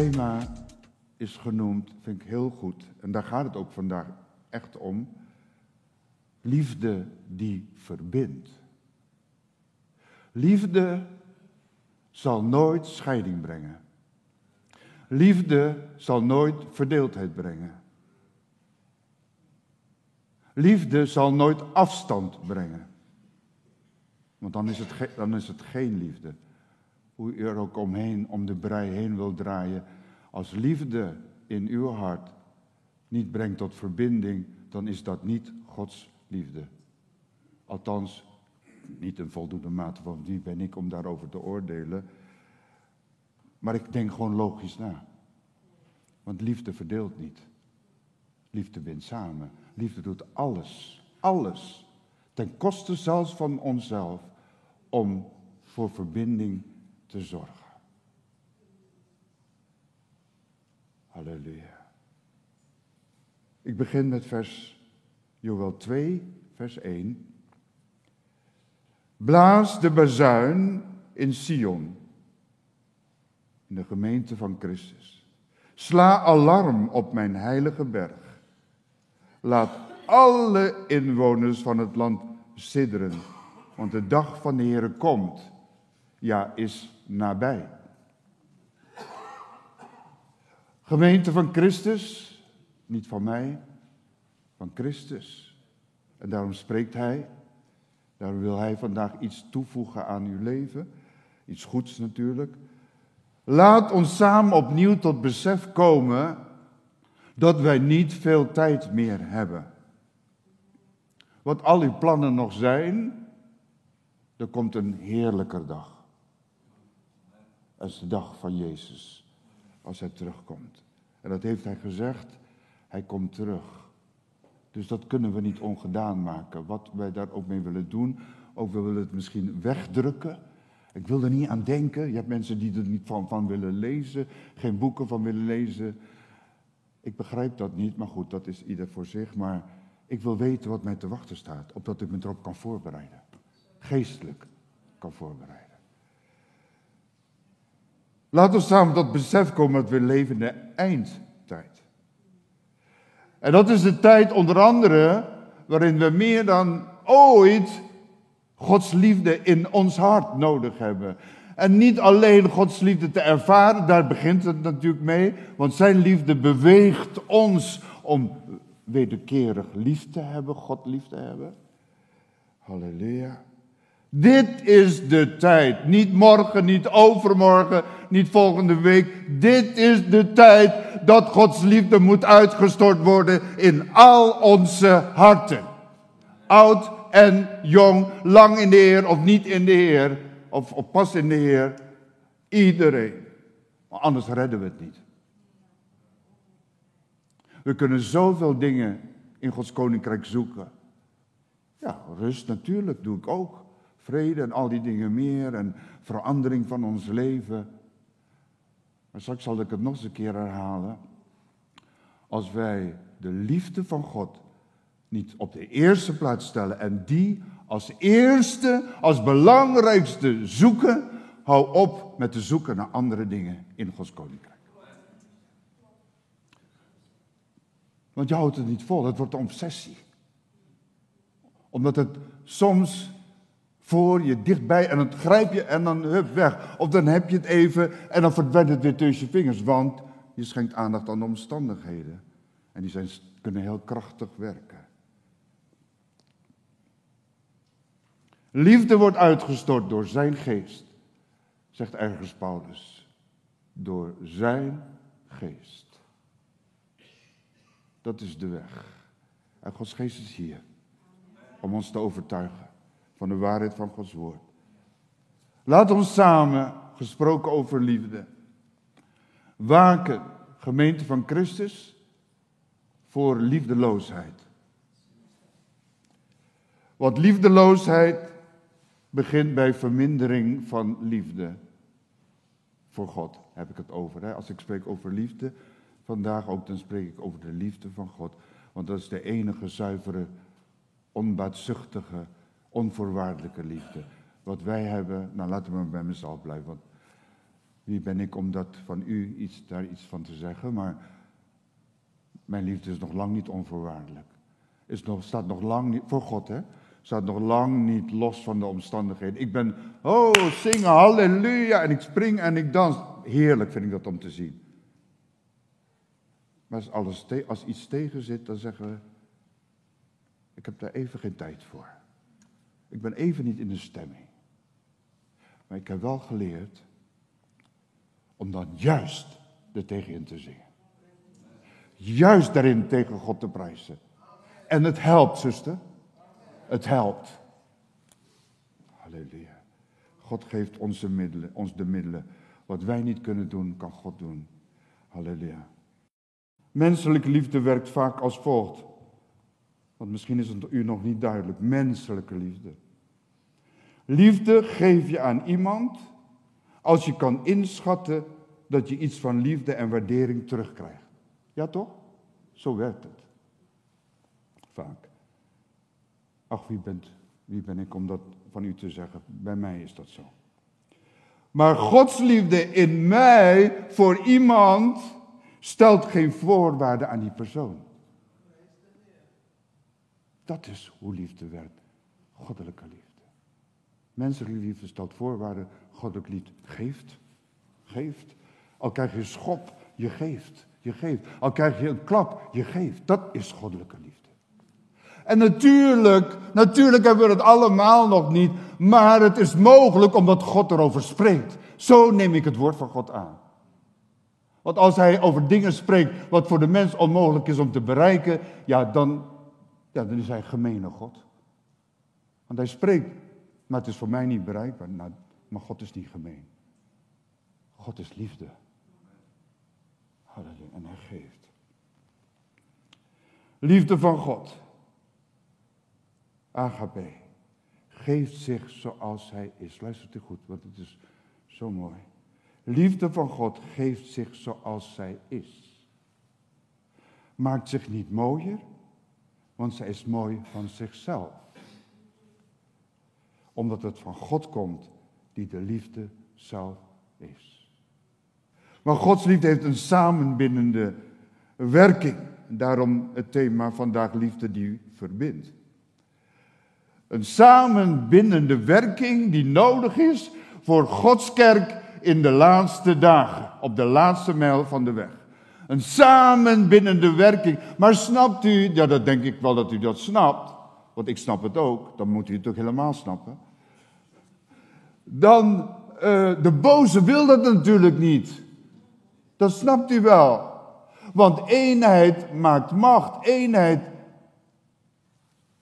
Thema is genoemd, vind ik heel goed, en daar gaat het ook vandaag echt om. Liefde die verbindt. Liefde zal nooit scheiding brengen. Liefde zal nooit verdeeldheid brengen. Liefde zal nooit afstand brengen. Want dan is het, dan is het geen liefde. Hoe u er ook omheen, om de brei heen wil draaien. Als liefde in uw hart niet brengt tot verbinding, dan is dat niet Gods liefde. Althans, niet een voldoende mate van wie ben ik om daarover te oordelen. Maar ik denk gewoon logisch na. Want liefde verdeelt niet. Liefde bindt samen. Liefde doet alles, alles, ten koste zelfs van onszelf, om voor verbinding te zorgen. Halleluja. Ik begin met vers Joel 2, vers 1. Blaas de bazuin in Sion, in de gemeente van Christus. Sla alarm op mijn heilige berg. Laat alle inwoners van het land sidderen, want de dag van de Heer komt, ja, is nabij. Gemeente van Christus, niet van mij, van Christus. En daarom spreekt Hij, daarom wil Hij vandaag iets toevoegen aan uw leven, iets goeds natuurlijk. Laat ons samen opnieuw tot besef komen dat wij niet veel tijd meer hebben. Wat al uw plannen nog zijn, er komt een heerlijker dag. Dat is de dag van Jezus, als hij terugkomt. En dat heeft hij gezegd, hij komt terug. Dus dat kunnen we niet ongedaan maken. Wat wij daar ook mee willen doen, ook we willen het misschien wegdrukken. Ik wil er niet aan denken. Je hebt mensen die er niet van, van willen lezen, geen boeken van willen lezen. Ik begrijp dat niet, maar goed, dat is ieder voor zich. Maar ik wil weten wat mij te wachten staat, opdat ik me erop kan voorbereiden. Geestelijk kan voorbereiden. Laten we samen tot besef komen dat we leven in de eindtijd. En dat is de tijd onder andere waarin we meer dan ooit Gods liefde in ons hart nodig hebben. En niet alleen Gods liefde te ervaren, daar begint het natuurlijk mee, want Zijn liefde beweegt ons om wederkerig lief te hebben, God lief te hebben. Halleluja. Dit is de tijd. Niet morgen, niet overmorgen, niet volgende week. Dit is de tijd dat Gods liefde moet uitgestort worden in al onze harten. Oud en jong, lang in de Heer of niet in de Heer, of, pas in de Heer. Iedereen. Maar anders redden we het niet. We kunnen zoveel dingen in Gods koninkrijk zoeken. Ja, rust natuurlijk doe ik ook en al die dingen meer en verandering van ons leven. Maar straks zal ik het nog eens een keer herhalen. Als wij de liefde van God niet op de eerste plaats stellen en die als eerste, als belangrijkste zoeken, hou op met te zoeken naar andere dingen in Gods koninkrijk. Want je houdt het niet vol, het wordt een obsessie. Omdat het soms voor je, dichtbij en dan grijp je en dan hup weg. Of dan heb je het even en dan verdwijnt het weer tussen je vingers, want je schenkt aandacht aan de omstandigheden. En die zijn, kunnen heel krachtig werken. Liefde wordt uitgestort door zijn geest, zegt ergens Paulus. Door zijn geest. Dat is de weg. En Gods geest is hier om ons te overtuigen van de waarheid van Gods woord. Laat ons samen, gesproken over liefde, waken, gemeente van Christus, voor liefdeloosheid. Want liefdeloosheid begint bij vermindering van liefde voor God. Heb ik het over. Hè? Als ik spreek over liefde, vandaag ook, dan spreek ik over de liefde van God. Want dat is de enige zuivere, onbaatzuchtige, onvoorwaardelijke liefde. Wat wij hebben, nou laten we bij mezelf blijven. Want Wie ben ik om dat van u iets, daar iets van te zeggen? Maar mijn liefde is nog lang niet onvoorwaardelijk. Is nog, staat nog lang niet, voor God hè, staat nog lang niet los van de omstandigheden. Ik ben, oh, zingen, halleluja, en ik spring en ik dans. Heerlijk vind ik dat om te zien. Maar als, alles als iets tegen zit, dan zeggen we, ik heb daar even geen tijd voor. Ik ben even niet in de stemming. Maar ik heb wel geleerd om dan juist er tegenin te zingen. Juist daarin tegen God te prijzen. En het helpt, zuster. Het helpt. Halleluja. God geeft ons de middelen, ons de middelen. Wat wij niet kunnen doen, kan God doen. Halleluja. Menselijke liefde werkt vaak als volgt. Want misschien is het u nog niet duidelijk. Menselijke liefde. Liefde geef je aan iemand als je kan inschatten dat je iets van liefde en waardering terugkrijgt. Ja toch? Zo werkt het. Vaak. Ach, wie, bent, wie ben ik om dat van u te zeggen? Bij mij is dat zo. Maar Gods liefde in mij voor iemand stelt geen voorwaarden aan die persoon. Dat is hoe liefde werkt. Goddelijke liefde. Menselijke liefde stelt voorwaarden. Goddelijke liefde geeft. Geeft. Al krijg je een schop, je geeft. Je geeft. Al krijg je een klap, je geeft. Dat is goddelijke liefde. En natuurlijk, natuurlijk hebben we het allemaal nog niet, maar het is mogelijk omdat God erover spreekt. Zo neem ik het woord van God aan. Want als hij over dingen spreekt wat voor de mens onmogelijk is om te bereiken, ja, dan, ja, dan is hij gemene God. Want hij spreekt, maar het is voor mij niet bereikbaar. Nou, maar God is niet gemeen. God is liefde. Halleluja. En hij geeft. Liefde van God. Agape. Geeft zich zoals hij is. Luistert u goed, want het is zo mooi. Liefde van God geeft zich zoals zij is. Maakt zich niet mooier, want zij is mooi van zichzelf. Omdat het van God komt, die de liefde zelf is. Maar Gods liefde heeft een samenbindende werking. Daarom het thema vandaag liefde die verbindt. Een samenbindende werking die nodig is voor Gods kerk in de laatste dagen, op de laatste mijl van de weg. Een samenbindende werking. Maar snapt u, ja dat denk ik wel dat u dat snapt, want ik snap het ook, dan moet u het ook helemaal snappen. Dan, uh, de boze wil dat natuurlijk niet. Dat snapt u wel. Want eenheid maakt macht, eenheid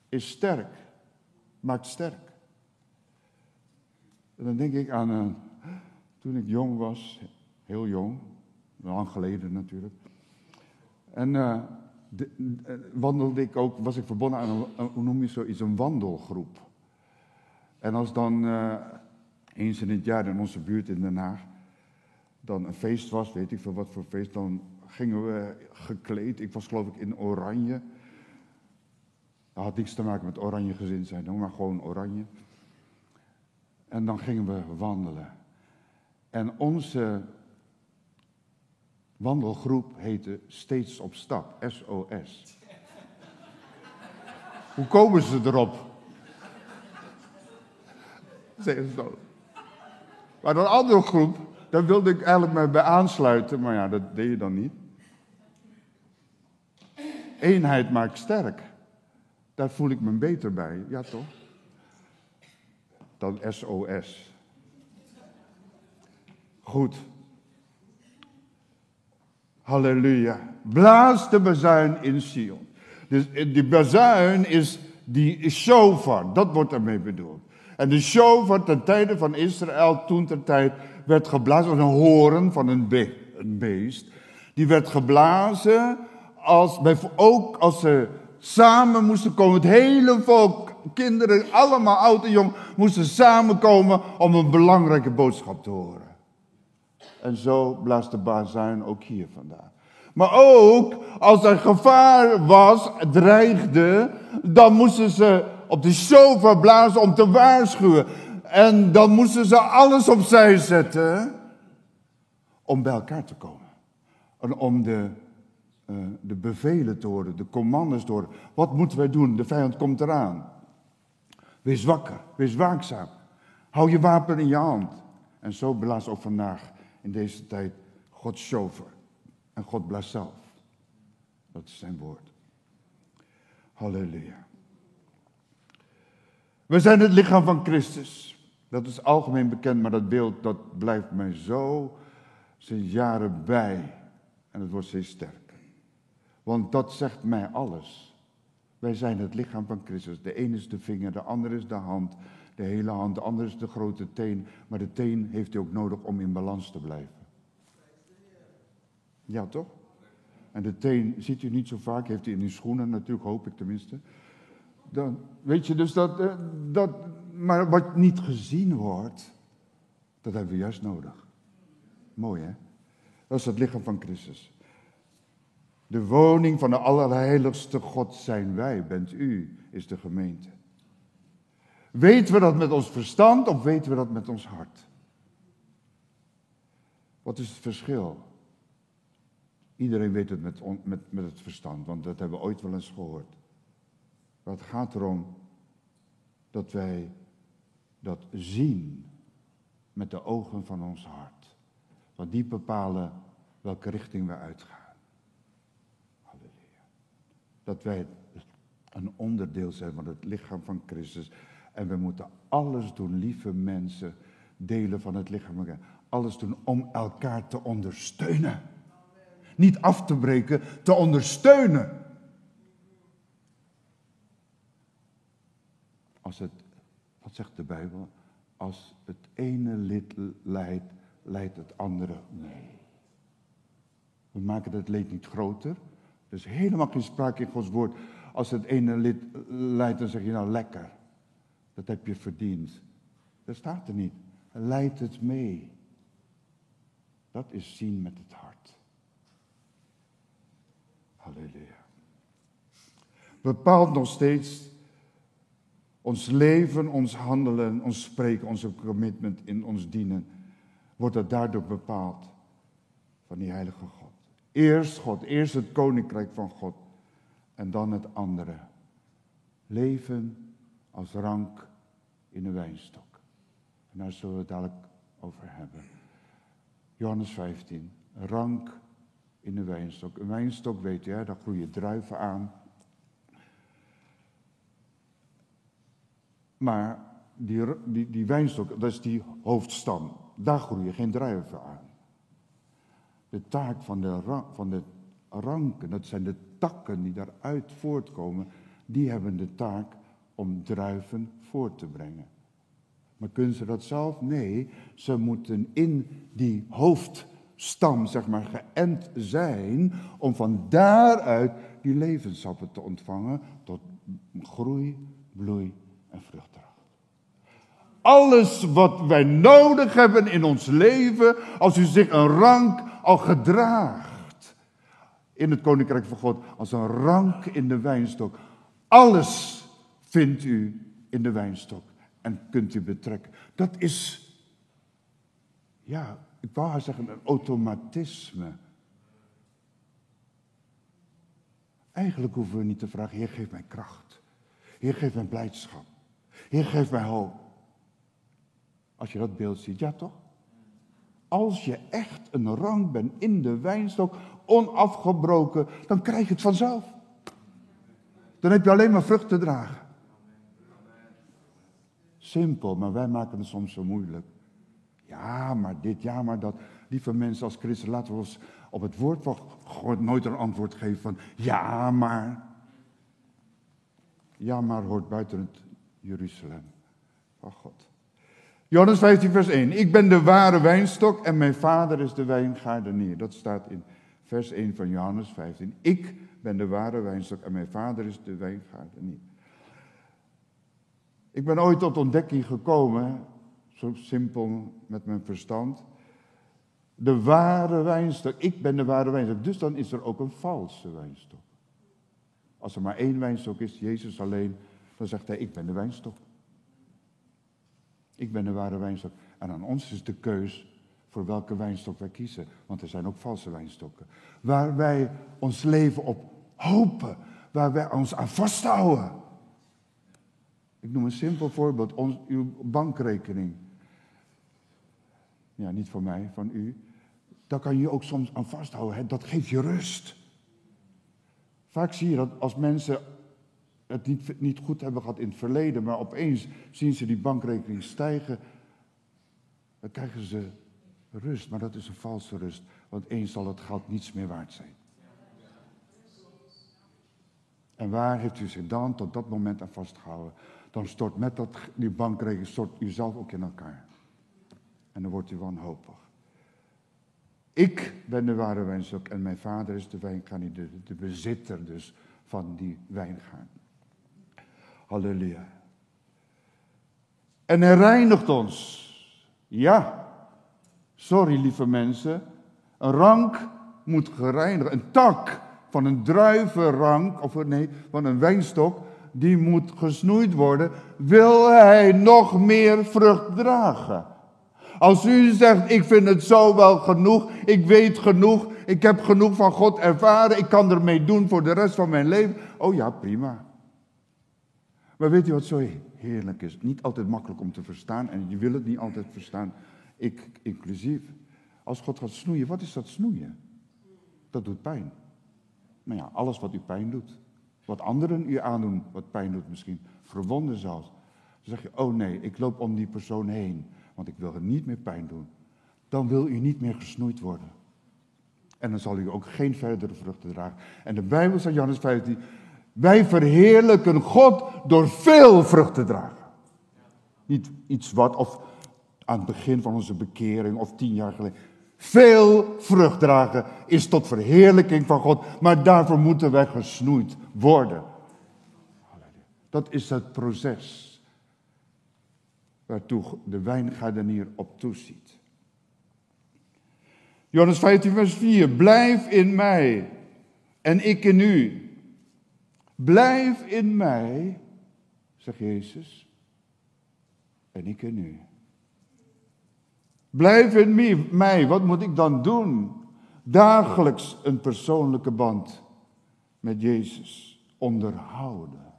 is sterk, maakt sterk. En dan denk ik aan een toen ik jong was, heel jong, lang geleden natuurlijk. En uh, wandelde ik ook, was ik verbonden aan een, hoe noem je zoiets, een wandelgroep. En als dan uh, eens in het jaar in onze buurt in Den Haag dan een feest was, weet ik veel wat voor feest, dan gingen we gekleed. Ik was geloof ik in oranje. Dat had niks te maken met oranje gezin zijn, maar gewoon oranje. En dan gingen we wandelen. En onze wandelgroep heette Steeds op Stap, SOS. Hoe komen ze erop? Zeggen ze zo. Maar een andere groep, daar wilde ik eigenlijk mij bij aansluiten, maar ja, dat deed je dan niet. Eenheid maakt sterk. Daar voel ik me beter bij, ja toch? Dan SOS. Goed. Halleluja. Blaas de bazuin in Sion. Dus eh, die bazuin is die shofar, dat wordt ermee bedoeld. En de shofar ten tijde van Israël, toen ter tijd, werd geblazen als een horen van een, een beest. Die werd geblazen als, ook als ze samen moesten komen. Het hele volk, kinderen, allemaal oud en jong, moesten samenkomen om een belangrijke boodschap te horen. En zo blaast de bazuin ook hier vandaan. Maar ook als er gevaar was, dreigde, dan moesten ze op de sofa blazen om te waarschuwen. En dan moesten ze alles opzij zetten. om bij elkaar te komen. En om de, uh, de bevelen te horen, de commandes te horen. Wat moeten wij doen? De vijand komt eraan. Wees wakker, wees waakzaam. Hou je wapen in je hand. En zo blaast ook vandaag in deze tijd God chauffeur. En God blaast zelf. Dat is zijn woord. Halleluja. We zijn het lichaam van Christus. Dat is algemeen bekend, maar dat beeld dat blijft mij zo sinds jaren bij. En het wordt steeds sterker. Want dat zegt mij alles. Wij zijn het lichaam van Christus. De een is de vinger, de ander is de hand, de hele hand, de ander is de grote teen. Maar de teen heeft hij ook nodig om in balans te blijven. Ja, toch? En de teen ziet u niet zo vaak, heeft hij in uw schoenen natuurlijk, hoop ik tenminste. Dan, weet je, dus dat, eh, dat, maar wat niet gezien wordt, dat hebben we juist nodig. Mooi hè? Dat is het lichaam van Christus. De woning van de Allerheiligste God zijn wij, bent u, is de gemeente. Weten we dat met ons verstand of weten we dat met ons hart? Wat is het verschil? Iedereen weet het met, met, met het verstand, want dat hebben we ooit wel eens gehoord. Maar het gaat erom dat wij dat zien met de ogen van ons hart. Want die bepalen welke richting we uitgaan. Halleluja. Dat wij een onderdeel zijn van het lichaam van Christus. En we moeten alles doen, lieve mensen, delen van het lichaam. Alles doen om elkaar te ondersteunen. Niet af te breken, te ondersteunen. Als het, wat zegt de Bijbel? Als het ene lid leidt, leidt het andere mee. We maken het leed niet groter. Er is helemaal geen sprake in Gods woord. Als het ene lid leidt, dan zeg je nou lekker. Dat heb je verdiend. Dat staat er niet. Leidt het mee. Dat is zien met het hart. Halleluja. Bepaalt nog steeds ons leven, ons handelen, ons spreken, onze commitment in ons dienen, wordt dat daardoor bepaald van die heilige God. Eerst God, eerst het koninkrijk van God en dan het andere. Leven als rank in de wijnstok. En daar zullen we het dadelijk over hebben. Johannes 15, rank in de wijnstok. Een wijnstok, weet je, daar groeien druiven aan. Maar die, die, die wijnstok, dat is die hoofdstam. Daar groeien geen druiven aan. De taak van de, van de ranken, dat zijn de takken die daaruit voortkomen, die hebben de taak om druiven voort te brengen. Maar kunnen ze dat zelf? Nee, ze moeten in die hoofdstam, zeg maar, geënt zijn om van daaruit die levenssappen te ontvangen tot groei, bloei en vruchtdracht. Alles wat wij nodig hebben in ons leven, als u zich een rank al gedraagt in het koninkrijk van God, als een rank in de wijnstok. Alles vindt u in de wijnstok en kunt u betrekken. Dat is, ja, ik wou haar zeggen, een automatisme. Eigenlijk hoeven we niet te vragen, Heer, geef mij kracht. Heer, geef mij blijdschap. Heer, geef mij hoop. Als je dat beeld ziet, ja toch? Als je echt een rang bent in de wijnstok, onafgebroken, dan krijg je het vanzelf. Dan heb je alleen maar vrucht te dragen. Simpel, maar wij maken het soms zo moeilijk. Ja, maar dit, ja, maar dat. Lieve mensen als christen, laten we ons op het woord van God nooit een antwoord geven van ja, maar. Ja, maar hoort buiten het Jeruzalem van God. Johannes 15, vers 1. Ik ben de ware wijnstok en mijn vader is de wijngaardenier. Dat staat in vers 1 van Johannes 15. Ik ben de ware wijnstok en mijn vader is de wijngaardenier. Ik ben ooit tot ontdekking gekomen, zo simpel met mijn verstand. De ware wijnstok, ik ben de ware wijnstok. Dus dan is er ook een valse wijnstok. Als er maar één wijnstok is, Jezus alleen, dan zegt hij, ik ben de wijnstok. Ik ben de ware wijnstok. En aan ons is de keus voor welke wijnstok wij kiezen. Want er zijn ook valse wijnstokken. Waar wij ons leven op hopen. Waar wij ons aan vasthouden. Ik noem een simpel voorbeeld. Ons, uw bankrekening. Ja, niet van mij, van u. Daar kan je ook soms aan vasthouden. Dat geeft je rust. Vaak zie je dat als mensen het niet, niet goed hebben gehad in het verleden, maar opeens zien ze die bankrekening stijgen, dan krijgen ze rust. Maar dat is een valse rust, want eens zal het geld niets meer waard zijn. En waar heeft u zich dan tot dat moment aan vastgehouden? Dan stort met dat, die bankrekening stort zelf ook in elkaar. En dan wordt u wanhopig. Ik ben de ware wijnstok en mijn vader is de wijngaard, de, de bezitter dus van die wijngaard. Halleluja. En hij reinigt ons. Ja, sorry lieve mensen, een rank moet gereinigd, een tak van een druivenrank, of nee, van een wijnstok, die moet gesnoeid worden, wil hij nog meer vrucht dragen. Als u zegt, ik vind het zo wel genoeg, ik weet genoeg, ik heb genoeg van God ervaren, ik kan ermee doen voor de rest van mijn leven. Oh ja, prima. Maar weet u wat zo heerlijk is? Niet altijd makkelijk om te verstaan en je wil het niet altijd verstaan, ik inclusief. Als God gaat snoeien, wat is dat snoeien? Dat doet pijn. Maar ja, alles wat u pijn doet. Wat anderen u aandoen, wat pijn doet misschien. Verwonden zelfs. Dan zeg je, oh nee, ik loop om die persoon heen want ik wil er niet meer pijn doen. Dan wil u niet meer gesnoeid worden. En dan zal u ook geen verdere vruchten dragen. En de Bijbel zegt, Johannes 15, wij verheerlijken God door veel vrucht te dragen. Niet iets wat, of aan het begin van onze bekering, of tien jaar geleden. Veel vrucht dragen is tot verheerlijking van God, maar daarvoor moeten wij gesnoeid worden. Dat is het proces waartoe de wijngaardenier op toeziet. Johannes 15, vers 4. Blijf in mij en ik in u. Blijf in mij, zegt Jezus, en ik in u. Blijf in mij, wat moet ik dan doen? Dagelijks een persoonlijke band met Jezus onderhouden.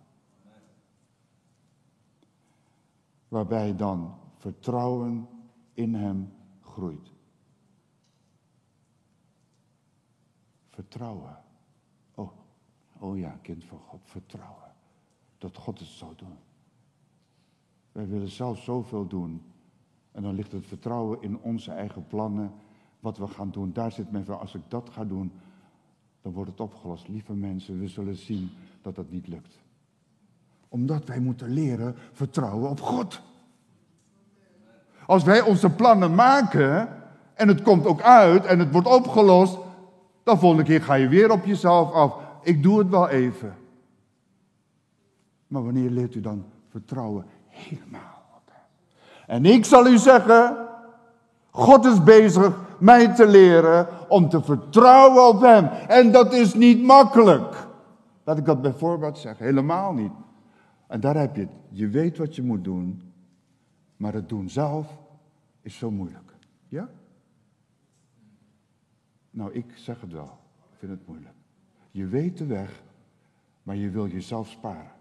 waarbij dan vertrouwen in Hem groeit. Vertrouwen. Oh, oh ja, kind van God, vertrouwen. Dat God het zou doen. Wij willen zelf zoveel doen. En dan ligt het vertrouwen in onze eigen plannen, wat we gaan doen. Daar zit men van, als ik dat ga doen, dan wordt het opgelost. Lieve mensen, we zullen zien dat dat niet lukt omdat wij moeten leren vertrouwen op God. Als wij onze plannen maken en het komt ook uit en het wordt opgelost, dan volgende keer ga je weer op jezelf af. Ik doe het wel even. Maar wanneer leert u dan vertrouwen helemaal? En ik zal u zeggen, God is bezig mij te leren om te vertrouwen op hem. En dat is niet makkelijk. Laat ik dat bijvoorbeeld zeggen, helemaal niet. En daar heb je het. Je weet wat je moet doen, maar het doen zelf is zo moeilijk. Ja? Nou, ik zeg het wel. Ik vind het moeilijk. Je weet de weg, maar je wil jezelf sparen.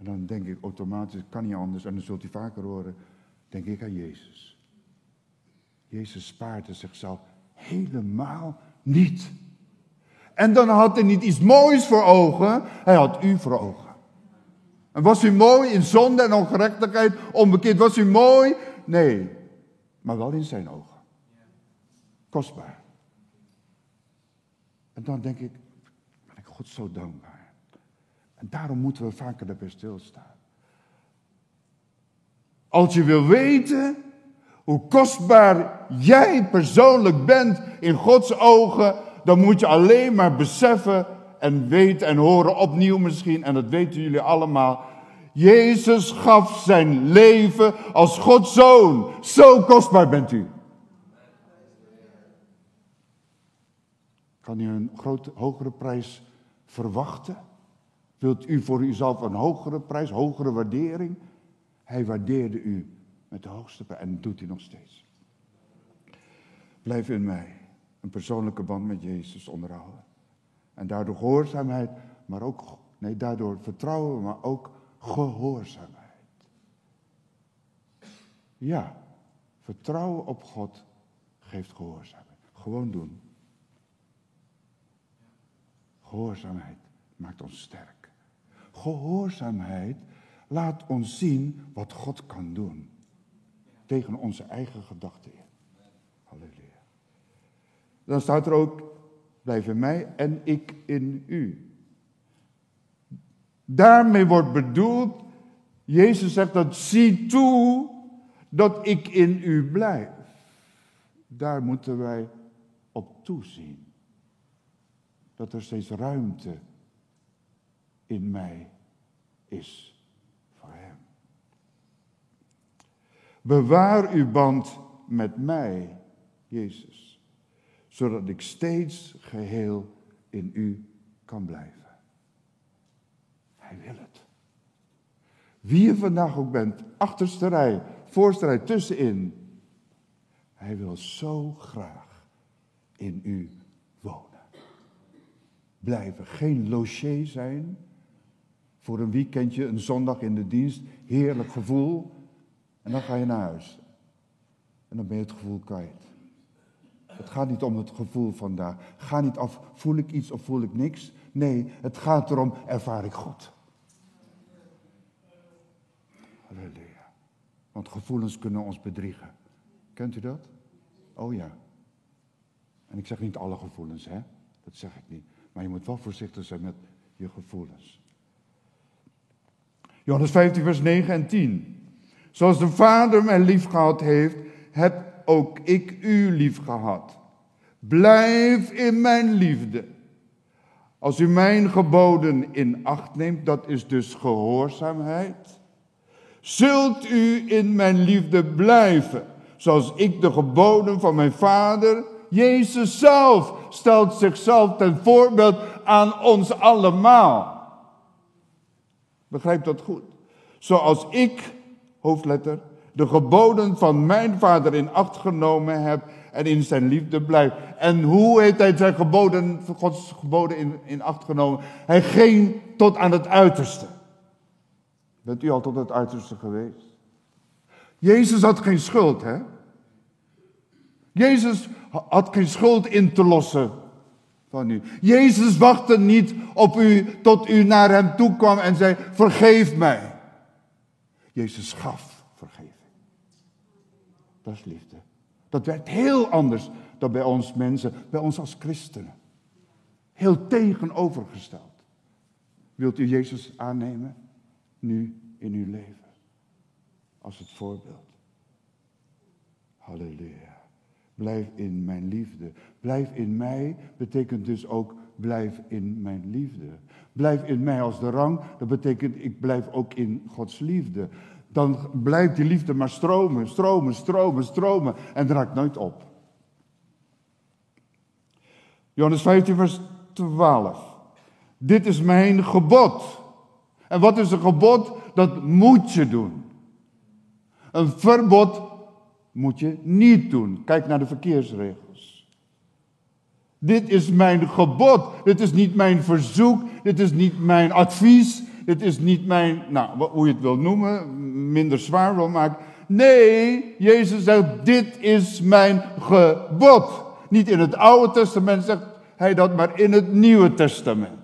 En dan denk ik automatisch, kan niet anders, en dan zult u vaker horen, denk ik aan Jezus. Jezus spaarde zichzelf helemaal niet. En dan had hij niet iets moois voor ogen, hij had u voor ogen. En was u mooi in zonde en ongerechtigheid, onbekend? Was u mooi? Nee, maar wel in zijn ogen. Kostbaar. En dan denk ik, ben ik God zo dankbaar. En daarom moeten we vaker daarbij stilstaan. Als je wil weten hoe kostbaar jij persoonlijk bent in Gods ogen, dan moet je alleen maar beseffen en weten en horen opnieuw misschien, en dat weten jullie allemaal. Jezus gaf zijn leven als Gods zoon. Zo kostbaar bent u. Kan u een grote, hogere prijs verwachten? Wilt u voor uzelf een hogere prijs, hogere waardering? Hij waardeerde u met de hoogste prijs. En doet hij nog steeds. Blijf in mij een persoonlijke band met Jezus onderhouden. En daardoor gehoorzaamheid, maar ook, nee, daardoor vertrouwen, maar ook gehoorzaamheid. Ja, vertrouwen op God geeft gehoorzaamheid. Gewoon doen. Gehoorzaamheid maakt ons sterk. Gehoorzaamheid laat ons zien wat God kan doen. Tegen onze eigen gedachten in. Halleluja. Dan staat er ook, blijf in mij en ik in u. Daarmee wordt bedoeld, Jezus zegt dat zie toe dat ik in u blijf. Daar moeten wij op toezien. Dat er steeds ruimte in mij is voor Hem. Bewaar uw band met mij, Jezus, zodat ik steeds geheel in u kan blijven. Hij wil het. Wie je vandaag ook bent, achterste rij, voorste rij, tussenin. Hij wil zo graag in u wonen. Blijven, geen logier zijn. Voor een weekendje, een zondag in de dienst, heerlijk gevoel. En dan ga je naar huis. En dan ben je het gevoel kwijt. Het gaat niet om het gevoel vandaag. Ga niet af, voel ik iets of voel ik niks. Nee, het gaat erom, ervaar ik God. Halleluja. Want gevoelens kunnen ons bedriegen. Kent u dat? Oh ja. En ik zeg niet alle gevoelens, hè? Dat zeg ik niet. Maar je moet wel voorzichtig zijn met je gevoelens. Johannes 15, vers 9 en 10. Zoals de Vader mij lief gehad heeft, heb ook ik u lief gehad. Blijf in mijn liefde. Als u mijn geboden in acht neemt, dat is dus gehoorzaamheid zult u in mijn liefde blijven, zoals ik de geboden van mijn Vader, Jezus zelf, stelt zichzelf ten voorbeeld aan ons allemaal. Begrijp dat goed? Zoals ik, hoofdletter, de geboden van mijn Vader in acht genomen heb en in zijn liefde blijf. En hoe heeft hij zijn geboden, Gods geboden in, in acht genomen? Hij ging tot aan het uiterste. Bent u al tot het uiterste geweest? Jezus had geen schuld, hè? Jezus had geen schuld in te lossen van u. Jezus wachtte niet op u tot u naar hem toe kwam en zei: Vergeef mij. Jezus gaf vergeving. Dat is liefde. Dat werkt heel anders dan bij ons mensen, bij ons als christenen. Heel tegenovergesteld. Wilt u Jezus aannemen? nu in uw leven. Als het voorbeeld. Halleluja. Blijf in mijn liefde. Blijf in mij betekent dus ook blijf in mijn liefde. Blijf in mij als de rang, dat betekent ik blijf ook in Gods liefde. Dan blijft die liefde maar stromen, stromen, stromen, stromen en raakt nooit op. Johannes 15, vers 12. Dit is mijn gebod en wat is een gebod? Dat moet je doen. Een verbod moet je niet doen. Kijk naar de verkeersregels. Dit is mijn gebod. Dit is niet mijn verzoek. Dit is niet mijn advies. Dit is niet mijn, nou, hoe je het wil noemen, minder zwaar wil maken. Nee, Jezus zegt, dit is mijn gebod. Niet in het Oude Testament zegt hij dat, maar in het Nieuwe Testament.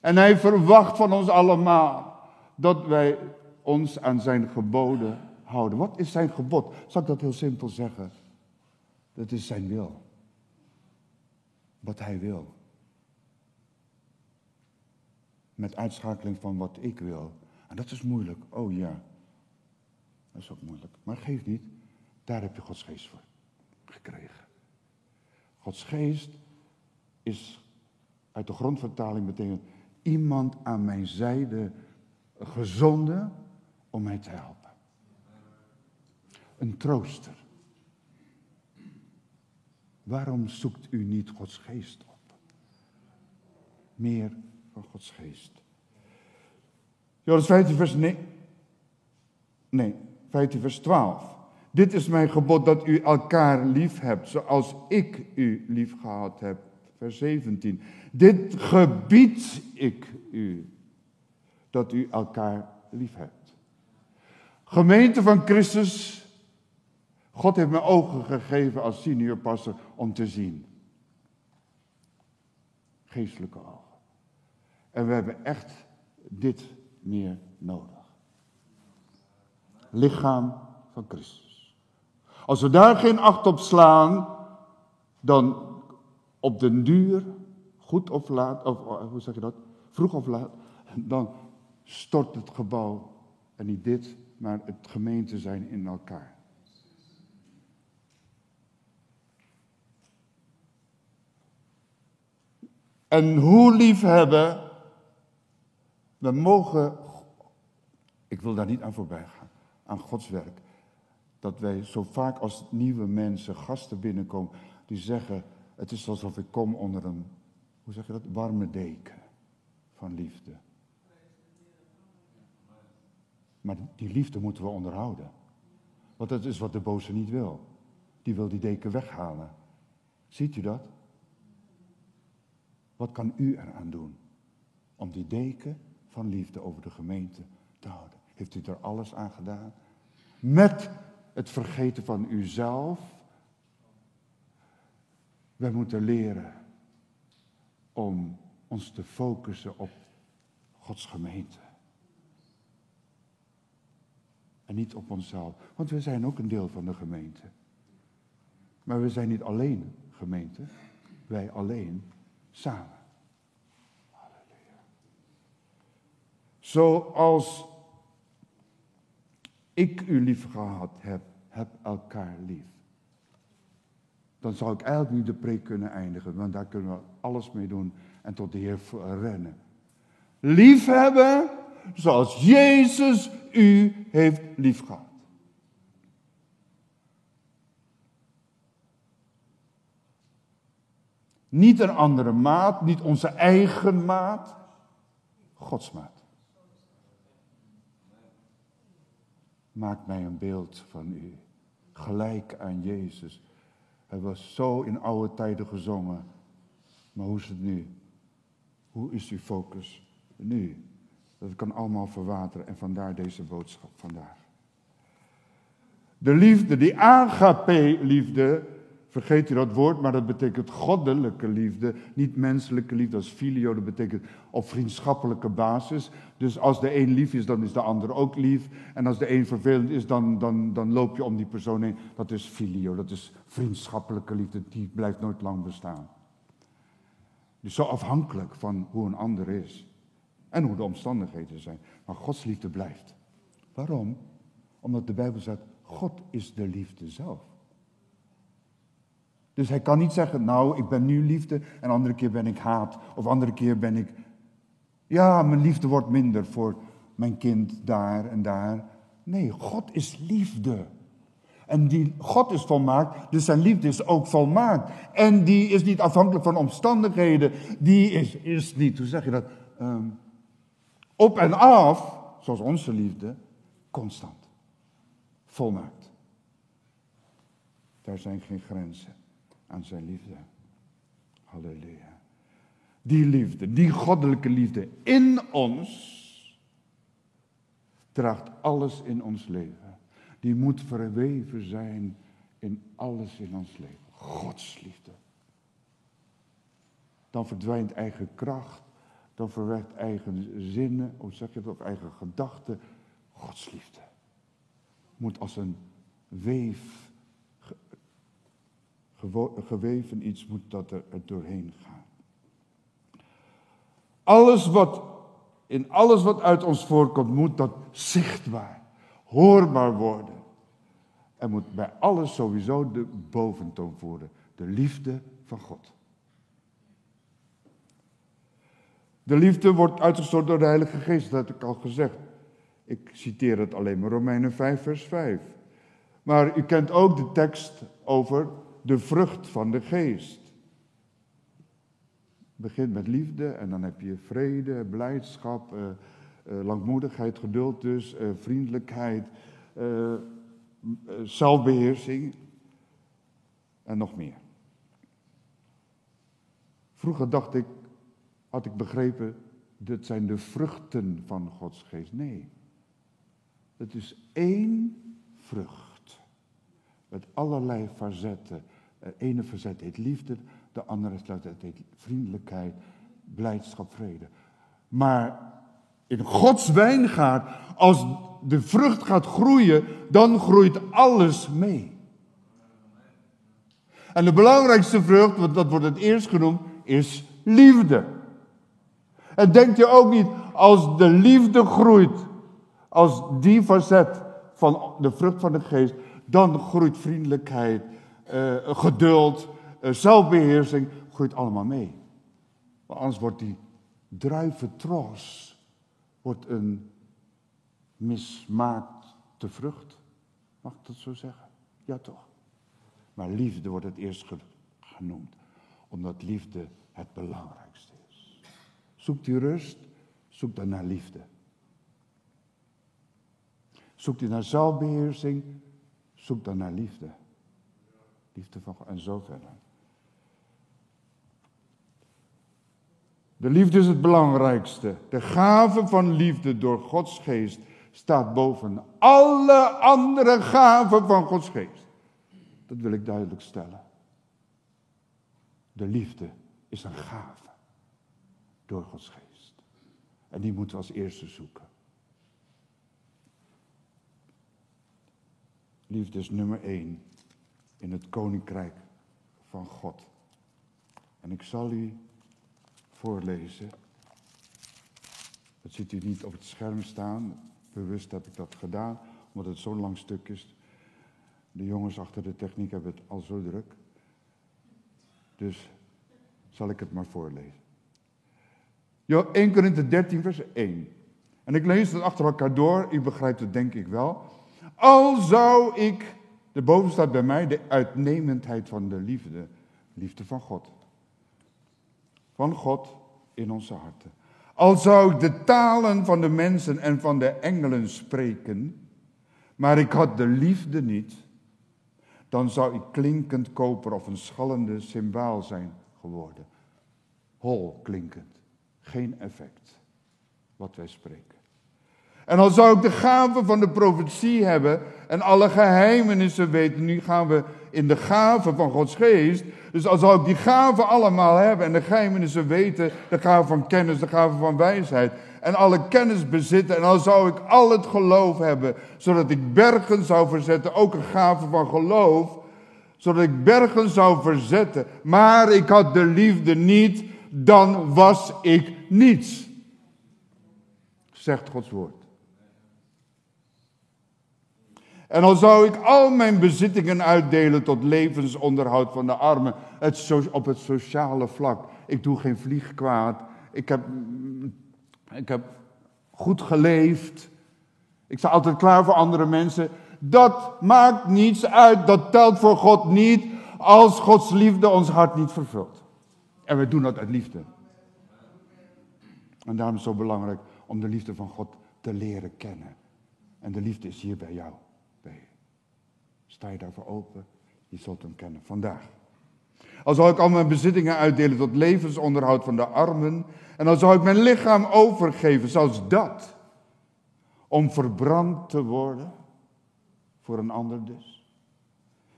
En hij verwacht van ons allemaal dat wij ons aan zijn geboden houden. Wat is zijn gebod? Zal ik dat heel simpel zeggen? Dat is zijn wil. Wat hij wil. Met uitschakeling van wat ik wil. En dat is moeilijk. Oh ja. Dat is ook moeilijk. Maar geef niet. Daar heb je Gods geest voor gekregen. Gods geest is uit de grondvertaling betekent iemand aan mijn zijde gezonden om mij te helpen. Een trooster. Waarom zoekt u niet Gods geest op? Meer van Gods geest. Johannes 15 vers nee. Nee, 15 vers 12. Dit is mijn gebod dat u elkaar lief hebt, zoals ik u lief gehad heb. Vers 17. Dit gebied ik u, dat u elkaar lief hebt. Gemeente van Christus, God heeft me ogen gegeven als seniorpastor om te zien. Geestelijke ogen. En we hebben echt dit meer nodig. Lichaam van Christus. Als we daar geen acht op slaan, dan op den duur, goed of laat, of hoe zeg je dat, vroeg of laat, dan stort het gebouw, en niet dit, maar het gemeente zijn in elkaar. En hoe lief hebben we mogen, ik wil daar niet aan voorbij gaan, aan Gods werk. Dat wij zo vaak als nieuwe mensen, gasten binnenkomen, die zeggen, het is alsof ik kom onder een, hoe zeg je dat, warme deken van liefde. Maar die liefde moeten we onderhouden. Want dat is wat de boze niet wil. Die wil die deken weghalen. Ziet u dat? Wat kan u eraan doen om die deken van liefde over de gemeente te houden. Heeft u er alles aan gedaan? Met het vergeten van uzelf. Wij moeten leren om ons te focussen op Gods gemeente. En niet op onszelf. Want we zijn ook een deel van de gemeente. Maar we zijn niet alleen gemeente. Wij alleen samen. Zoals ik u lief gehad heb, heb elkaar lief. Dan zou ik eigenlijk nu de preek kunnen eindigen, want daar kunnen we alles mee doen en tot de Heer rennen. Liefhebben zoals Jezus u heeft liefgehad. Niet een andere maat, niet onze eigen maat, Gods maat. Maak mij een beeld van u. Gelijk aan Jezus. Hij was zo in oude tijden gezongen. Maar hoe is het nu? Hoe is uw focus nu? Dat kan allemaal verwateren en vandaar deze boodschap vandaag. De liefde, die agape-liefde, Vergeet u dat woord, maar dat betekent goddelijke liefde, niet menselijke liefde. als filio, dat betekent op vriendschappelijke basis. Dus als de een lief is, dan is de ander ook lief. En als de een vervelend is, dan, dan, dan loop je om die persoon heen. Dat is filio, dat is vriendschappelijke liefde, die blijft nooit lang bestaan. Dus zo afhankelijk van hoe een ander is. En hoe de omstandigheden zijn. Maar Gods liefde blijft. Waarom? Omdat de Bijbel zegt, God is de liefde zelf. Dus hij kan niet zeggen, nou, ik ben nu liefde en andere keer ben ik haat. Of andere keer ben ik, ja, mijn liefde wordt minder voor mijn kind daar en daar. Nee, God is liefde. En die, God is volmaakt, dus zijn liefde is ook volmaakt. En die is niet afhankelijk van omstandigheden. Die is, is niet, hoe zeg je dat? Ehm, op en af, zoals onze liefde, constant. Volmaakt. Daar zijn geen grenzen aan zijn liefde. Halleluja. Die liefde, die goddelijke liefde in ons, draagt alles in ons leven. Die moet verweven zijn in alles in ons leven. Gods liefde. Dan verdwijnt eigen kracht, dan verwerkt eigen zinnen, hoe zeg je dat, of eigen gedachten. Gods liefde moet als een weef geweven iets moet dat er, doorheen gaan. Alles wat, in alles wat uit ons voorkomt, moet dat zichtbaar, hoorbaar worden. En moet bij alles sowieso de boventoon voeren. De liefde van God. De liefde wordt uitgestort door de Heilige Geest, dat heb ik al gezegd. Ik citeer het alleen maar Romeinen 5, vers 5. Maar u kent ook de tekst over de vrucht van de geest. Het begint met liefde en dan heb je vrede, blijdschap, uh, Uh, langmoedigheid, geduld dus, uh, vriendelijkheid, uh, zelfbeheersing en nog meer. Vroeger dacht ik, had ik begrepen, dit zijn de vruchten van Gods geest. Nee, het is één vrucht. Met allerlei facetten. De ene verzet heet liefde, de andere heet vriendelijkheid, blijdschap, vrede. Maar in Gods wijngaard, als de vrucht gaat groeien, dan groeit alles mee. En de belangrijkste vrucht, want dat wordt het eerst genoemd, is liefde. En denk je ook niet, als de liefde groeit, als die facet van de vrucht van de geest, dan groeit vriendelijkheid, uh, geduld, uh, zelfbeheersing, groeit allemaal mee. Want anders wordt die druiventros wordt een mismaakte vrucht. Mag ik dat zo zeggen? Ja toch. Maar liefde wordt het eerst genoemd, omdat liefde het belangrijkste is. Zoekt u rust, zoek dan naar liefde. Zoekt u naar zelfbeheersing, zoek dan naar liefde. Liefde van God en zo verder. De liefde is het belangrijkste. De gave van liefde door Gods geest staat boven alle andere gaven van Gods geest. Dat wil ik duidelijk stellen. De liefde is een gave door Gods geest. En die moeten we als eerste zoeken. Liefde is nummer één in het koninkrijk van God. En ik zal u voorlezen. Dat ziet u niet op het scherm staan. Bewust heb ik dat gedaan, omdat het zo'n lang stuk is. De jongens achter de techniek hebben het al zo druk. Dus zal ik het maar voorlezen. 1 Korinthe 13, vers 1. En ik lees het achter elkaar door. U begrijpt het denk ik wel. Al zou ik, de boven staat bij mij, de uitnemendheid van de liefde. Liefde van God van God in onze harten. Al zou ik de talen van de mensen en van de engelen spreken, maar ik had de liefde niet, dan zou ik klinkend koper of een schallende symbaal zijn geworden. Hol klinkend, geen effect wat wij spreken. En al zou ik de gave van de profetie hebben en alle geheimenissen weten, nu gaan we in de gave van Gods geest. Dus als zou ik die gaven allemaal hebben en de geheimenissen weten, de gave van kennis, de gave van wijsheid en alle kennis bezitten en al zou ik al het geloof hebben, zodat ik bergen zou verzetten, ook een gave van geloof, zodat ik bergen zou verzetten, maar ik had de liefde niet, dan was ik niets. Zegt Gods woord. En al zou ik al mijn bezittingen uitdelen tot levensonderhoud van de armen, het op het sociale vlak. Ik doe geen vlieg kwaad. Ik heb, ik heb goed geleefd. Ik sta altijd klaar voor andere mensen. Dat maakt niets uit. Dat telt voor God niet als Gods liefde ons hart niet vervult. En we doen dat uit liefde. En daarom is het zo belangrijk om de liefde van God te leren kennen. En de liefde is hier bij jou. Sta je daarvoor open? Je zult hem kennen vandaag. Al zou ik al mijn bezittingen uitdelen tot levensonderhoud van de armen. En dan zou ik mijn lichaam overgeven, zoals dat. Om verbrand te worden. Voor een ander dus.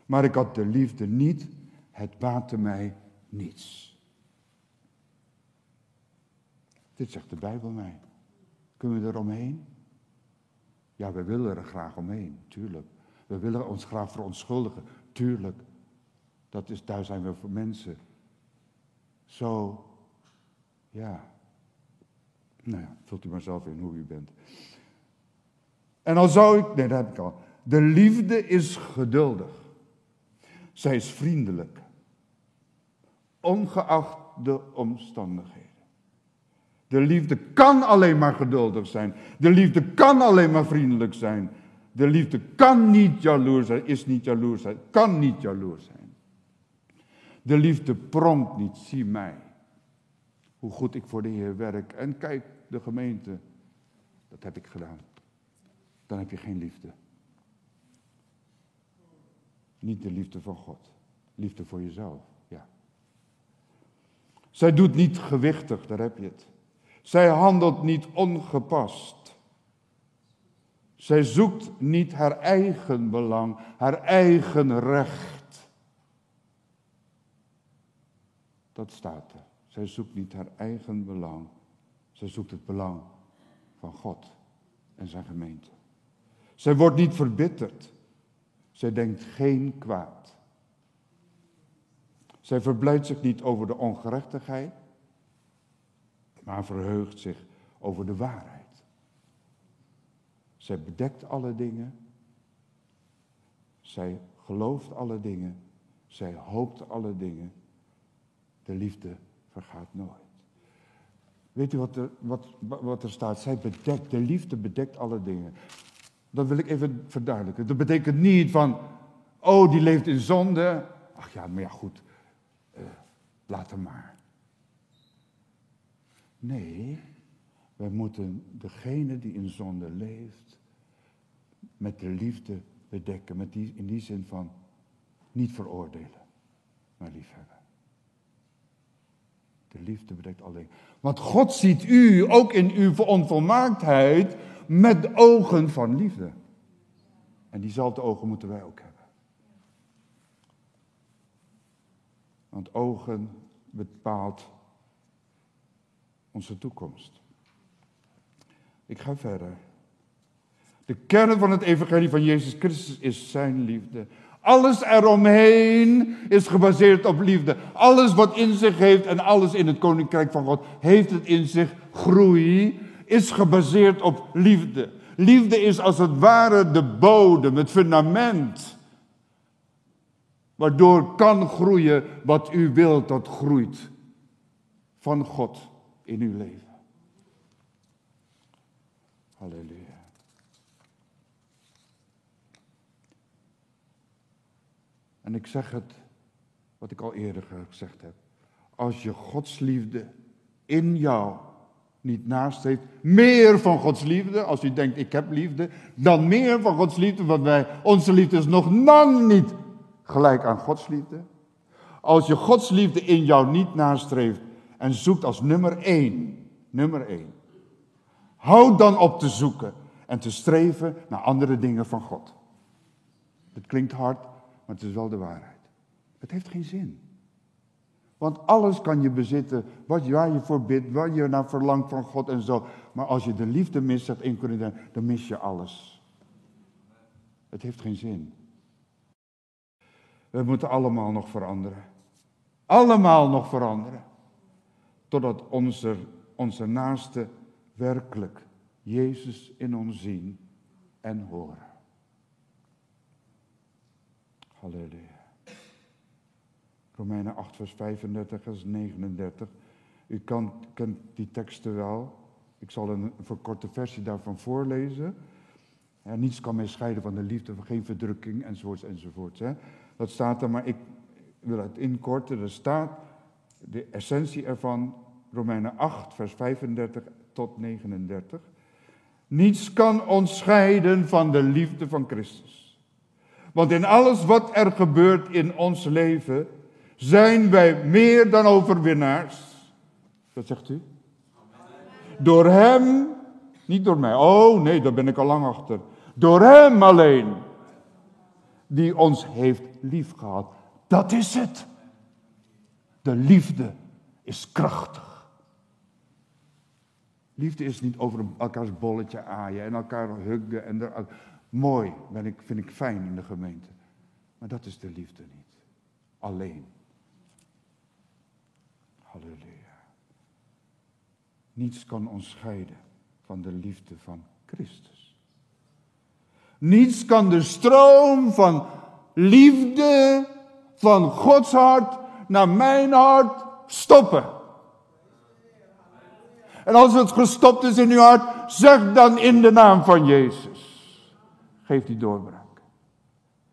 Maar ik had de liefde niet. Het baatte mij niets. Dit zegt de Bijbel mij. Kunnen we er omheen? Ja, we willen er graag omheen, tuurlijk. We willen ons graag verontschuldigen. Tuurlijk. Dat is, daar zijn we voor mensen. Zo, ja. Nou ja, vult u maar zelf in hoe u bent. En al zou ik, nee, dat heb ik al. De liefde is geduldig. Zij is vriendelijk. Ongeacht de omstandigheden. De liefde kan alleen maar geduldig zijn. De liefde kan alleen maar vriendelijk zijn. De liefde kan niet jaloers zijn, is niet jaloers zijn, kan niet jaloers zijn. De liefde pronkt niet, zie mij. Hoe goed ik voor de Heer werk. En kijk, de gemeente. Dat heb ik gedaan. Dan heb je geen liefde. Niet de liefde van God. Liefde voor jezelf, ja. Zij doet niet gewichtig, daar heb je het. Zij handelt niet ongepast. Zij zoekt niet haar eigen belang, haar eigen recht. Dat staat er. Zij zoekt niet haar eigen belang. Zij zoekt het belang van God en zijn gemeente. Zij wordt niet verbitterd. Zij denkt geen kwaad. Zij verblijdt zich niet over de ongerechtigheid, maar verheugt zich over de waarheid. Zij bedekt alle dingen. Zij gelooft alle dingen. Zij hoopt alle dingen. De liefde vergaat nooit. Weet u wat er, wat, wat er staat? Zij bedekt, de liefde bedekt alle dingen. Dat wil ik even verduidelijken. Dat betekent niet van, oh, die leeft in zonde. Ach ja, maar ja, goed, uh, laat hem maar. Nee, wij moeten degene die in zonde leeft met de liefde bedekken. Met die, in die zin van niet veroordelen, maar liefhebben. De liefde bedekt alleen. Want God ziet u, ook in uw onvolmaaktheid, met ogen van liefde. En diezelfde ogen moeten wij ook hebben. Want ogen bepaalt onze toekomst. Ik ga verder. De kern van het evangelie van Jezus Christus is zijn liefde. Alles eromheen is gebaseerd op liefde. Alles wat in zich heeft en alles in het koninkrijk van God heeft het in zich. Groei is gebaseerd op liefde. Liefde is als het ware de bodem, het fundament. Waardoor kan groeien wat u wilt dat groeit. Van God in uw leven. Halleluja. En ik zeg het, wat ik al eerder gezegd heb. Als je Gods liefde in jou niet nastreeft, meer van Gods liefde, als u denkt ik heb liefde, dan meer van Gods liefde, want wij, onze liefde is nog lang niet gelijk aan Gods liefde. Als je Gods liefde in jou niet nastreeft en zoekt als nummer één, nummer één, houd dan op te zoeken en te streven naar andere dingen van God. Het klinkt hard, maar het is wel de waarheid. Het heeft geen zin. Want alles kan je bezitten, wat, waar je voor bidt, waar je naar verlangt van God en zo. Maar als je de liefde mist, zegt 1 Corinthië, dan mis je alles. Het heeft geen zin. We moeten allemaal nog veranderen. Allemaal nog veranderen. Totdat onze, onze naaste werkelijk Jezus in ons zien en horen. Halleluja. Romeinen 8, vers 35 en 39. U kan, kent die teksten wel. Ik zal een verkorte versie daarvan voorlezen. Ja, niets kan mij scheiden van de liefde, geen verdrukking, enzovoorts, enzovoorts. Hè. Dat staat er, maar ik wil het inkorten. Er staat de essentie ervan, Romeinen 8, vers 35 tot 39. Niets kan ons scheiden van de liefde van Christus. Want in alles wat er gebeurt in ons leven, zijn wij meer dan overwinnaars. Wat zegt u? Door Hem, niet door mij. Oh nee, daar ben ik al lang achter. Door Hem alleen, die ons heeft lief gehad. Dat is het. De liefde is krachtig. Liefde is niet over elkaars bolletje aaien en elkaar huggen. En er, mooi, ben ik, vind ik fijn in de gemeente. Maar dat is de liefde niet. Alleen. Halleluja. Niets kan ons scheiden van de liefde van Christus. Niets kan de stroom van liefde van Gods hart naar mijn hart stoppen. En als het gestopt is in uw hart, zeg dan in de naam van Jezus. Geef die doorbraak.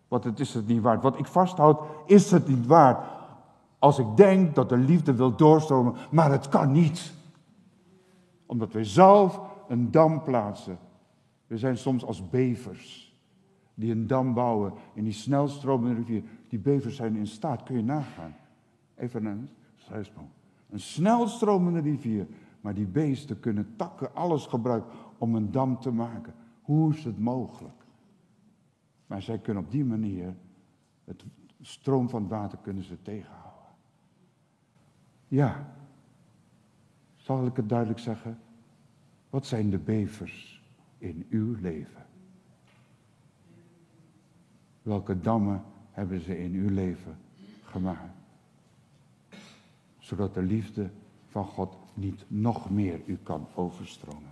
Want het is het niet waard. Wat ik vasthoud, is het niet waard. Als ik denk dat de liefde wil doorstromen, maar het kan niet. Omdat wij zelf een dam plaatsen. We zijn soms als bevers die een dam bouwen in die snelstromende rivier. Die bevers zijn in staat, kun je nagaan. Even een zijsprong. Een snelstromende rivier. Maar die beesten kunnen takken, alles gebruiken om een dam te maken. Hoe is het mogelijk? Maar zij kunnen op die manier, het stroom van het water kunnen ze tegenhouden. Ja, zal ik het duidelijk zeggen? Wat zijn de bevers in uw leven? Welke dammen hebben ze in uw leven gemaakt? Zodat de liefde van God niet nog meer u kan overstromen.